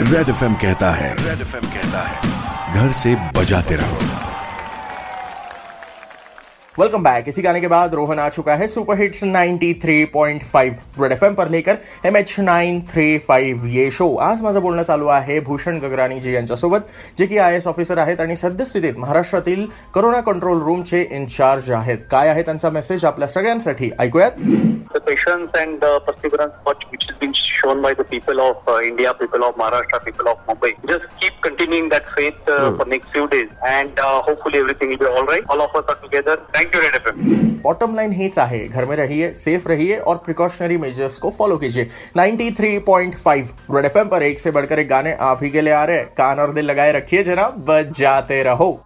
Red F कहता है red F कहता है, घर से बजाते रहो। वेलकम बैक इसी गाने के बाद रोहन आ चुका है super hits 93.5 red F M पर लेकर M H nine three five ये शो आज माझं बोलणं चालू आहे भूषण गगरानी जी यांच्यासोबत जे की आई एस ऑफिसर आहेत आणि सद्यस्थितीत महाराष्ट्रातील करोना कंट्रोल रूमचे इन्चार्ज आहेत. काय आहे त्यांचा मेसेज आपल्या सगळ्यांसाठी? ऐकूयात. Patience and perseverance watch which is been shown by the people of India people of Maharashtra people of Mumbai just keep continuing that faith for next few days and hopefully everything is all right all of us are together thank you red F bottom line हेच आहे. घर में रहिए safe रहिए और precautionary measures को follow कीजिए। 93.5 red FM पर एक से बढ़कर एक गाने आप ही के लिए आ रहे हैं। कान और दिल लगाए रखिए जनाब। बजाते रहो।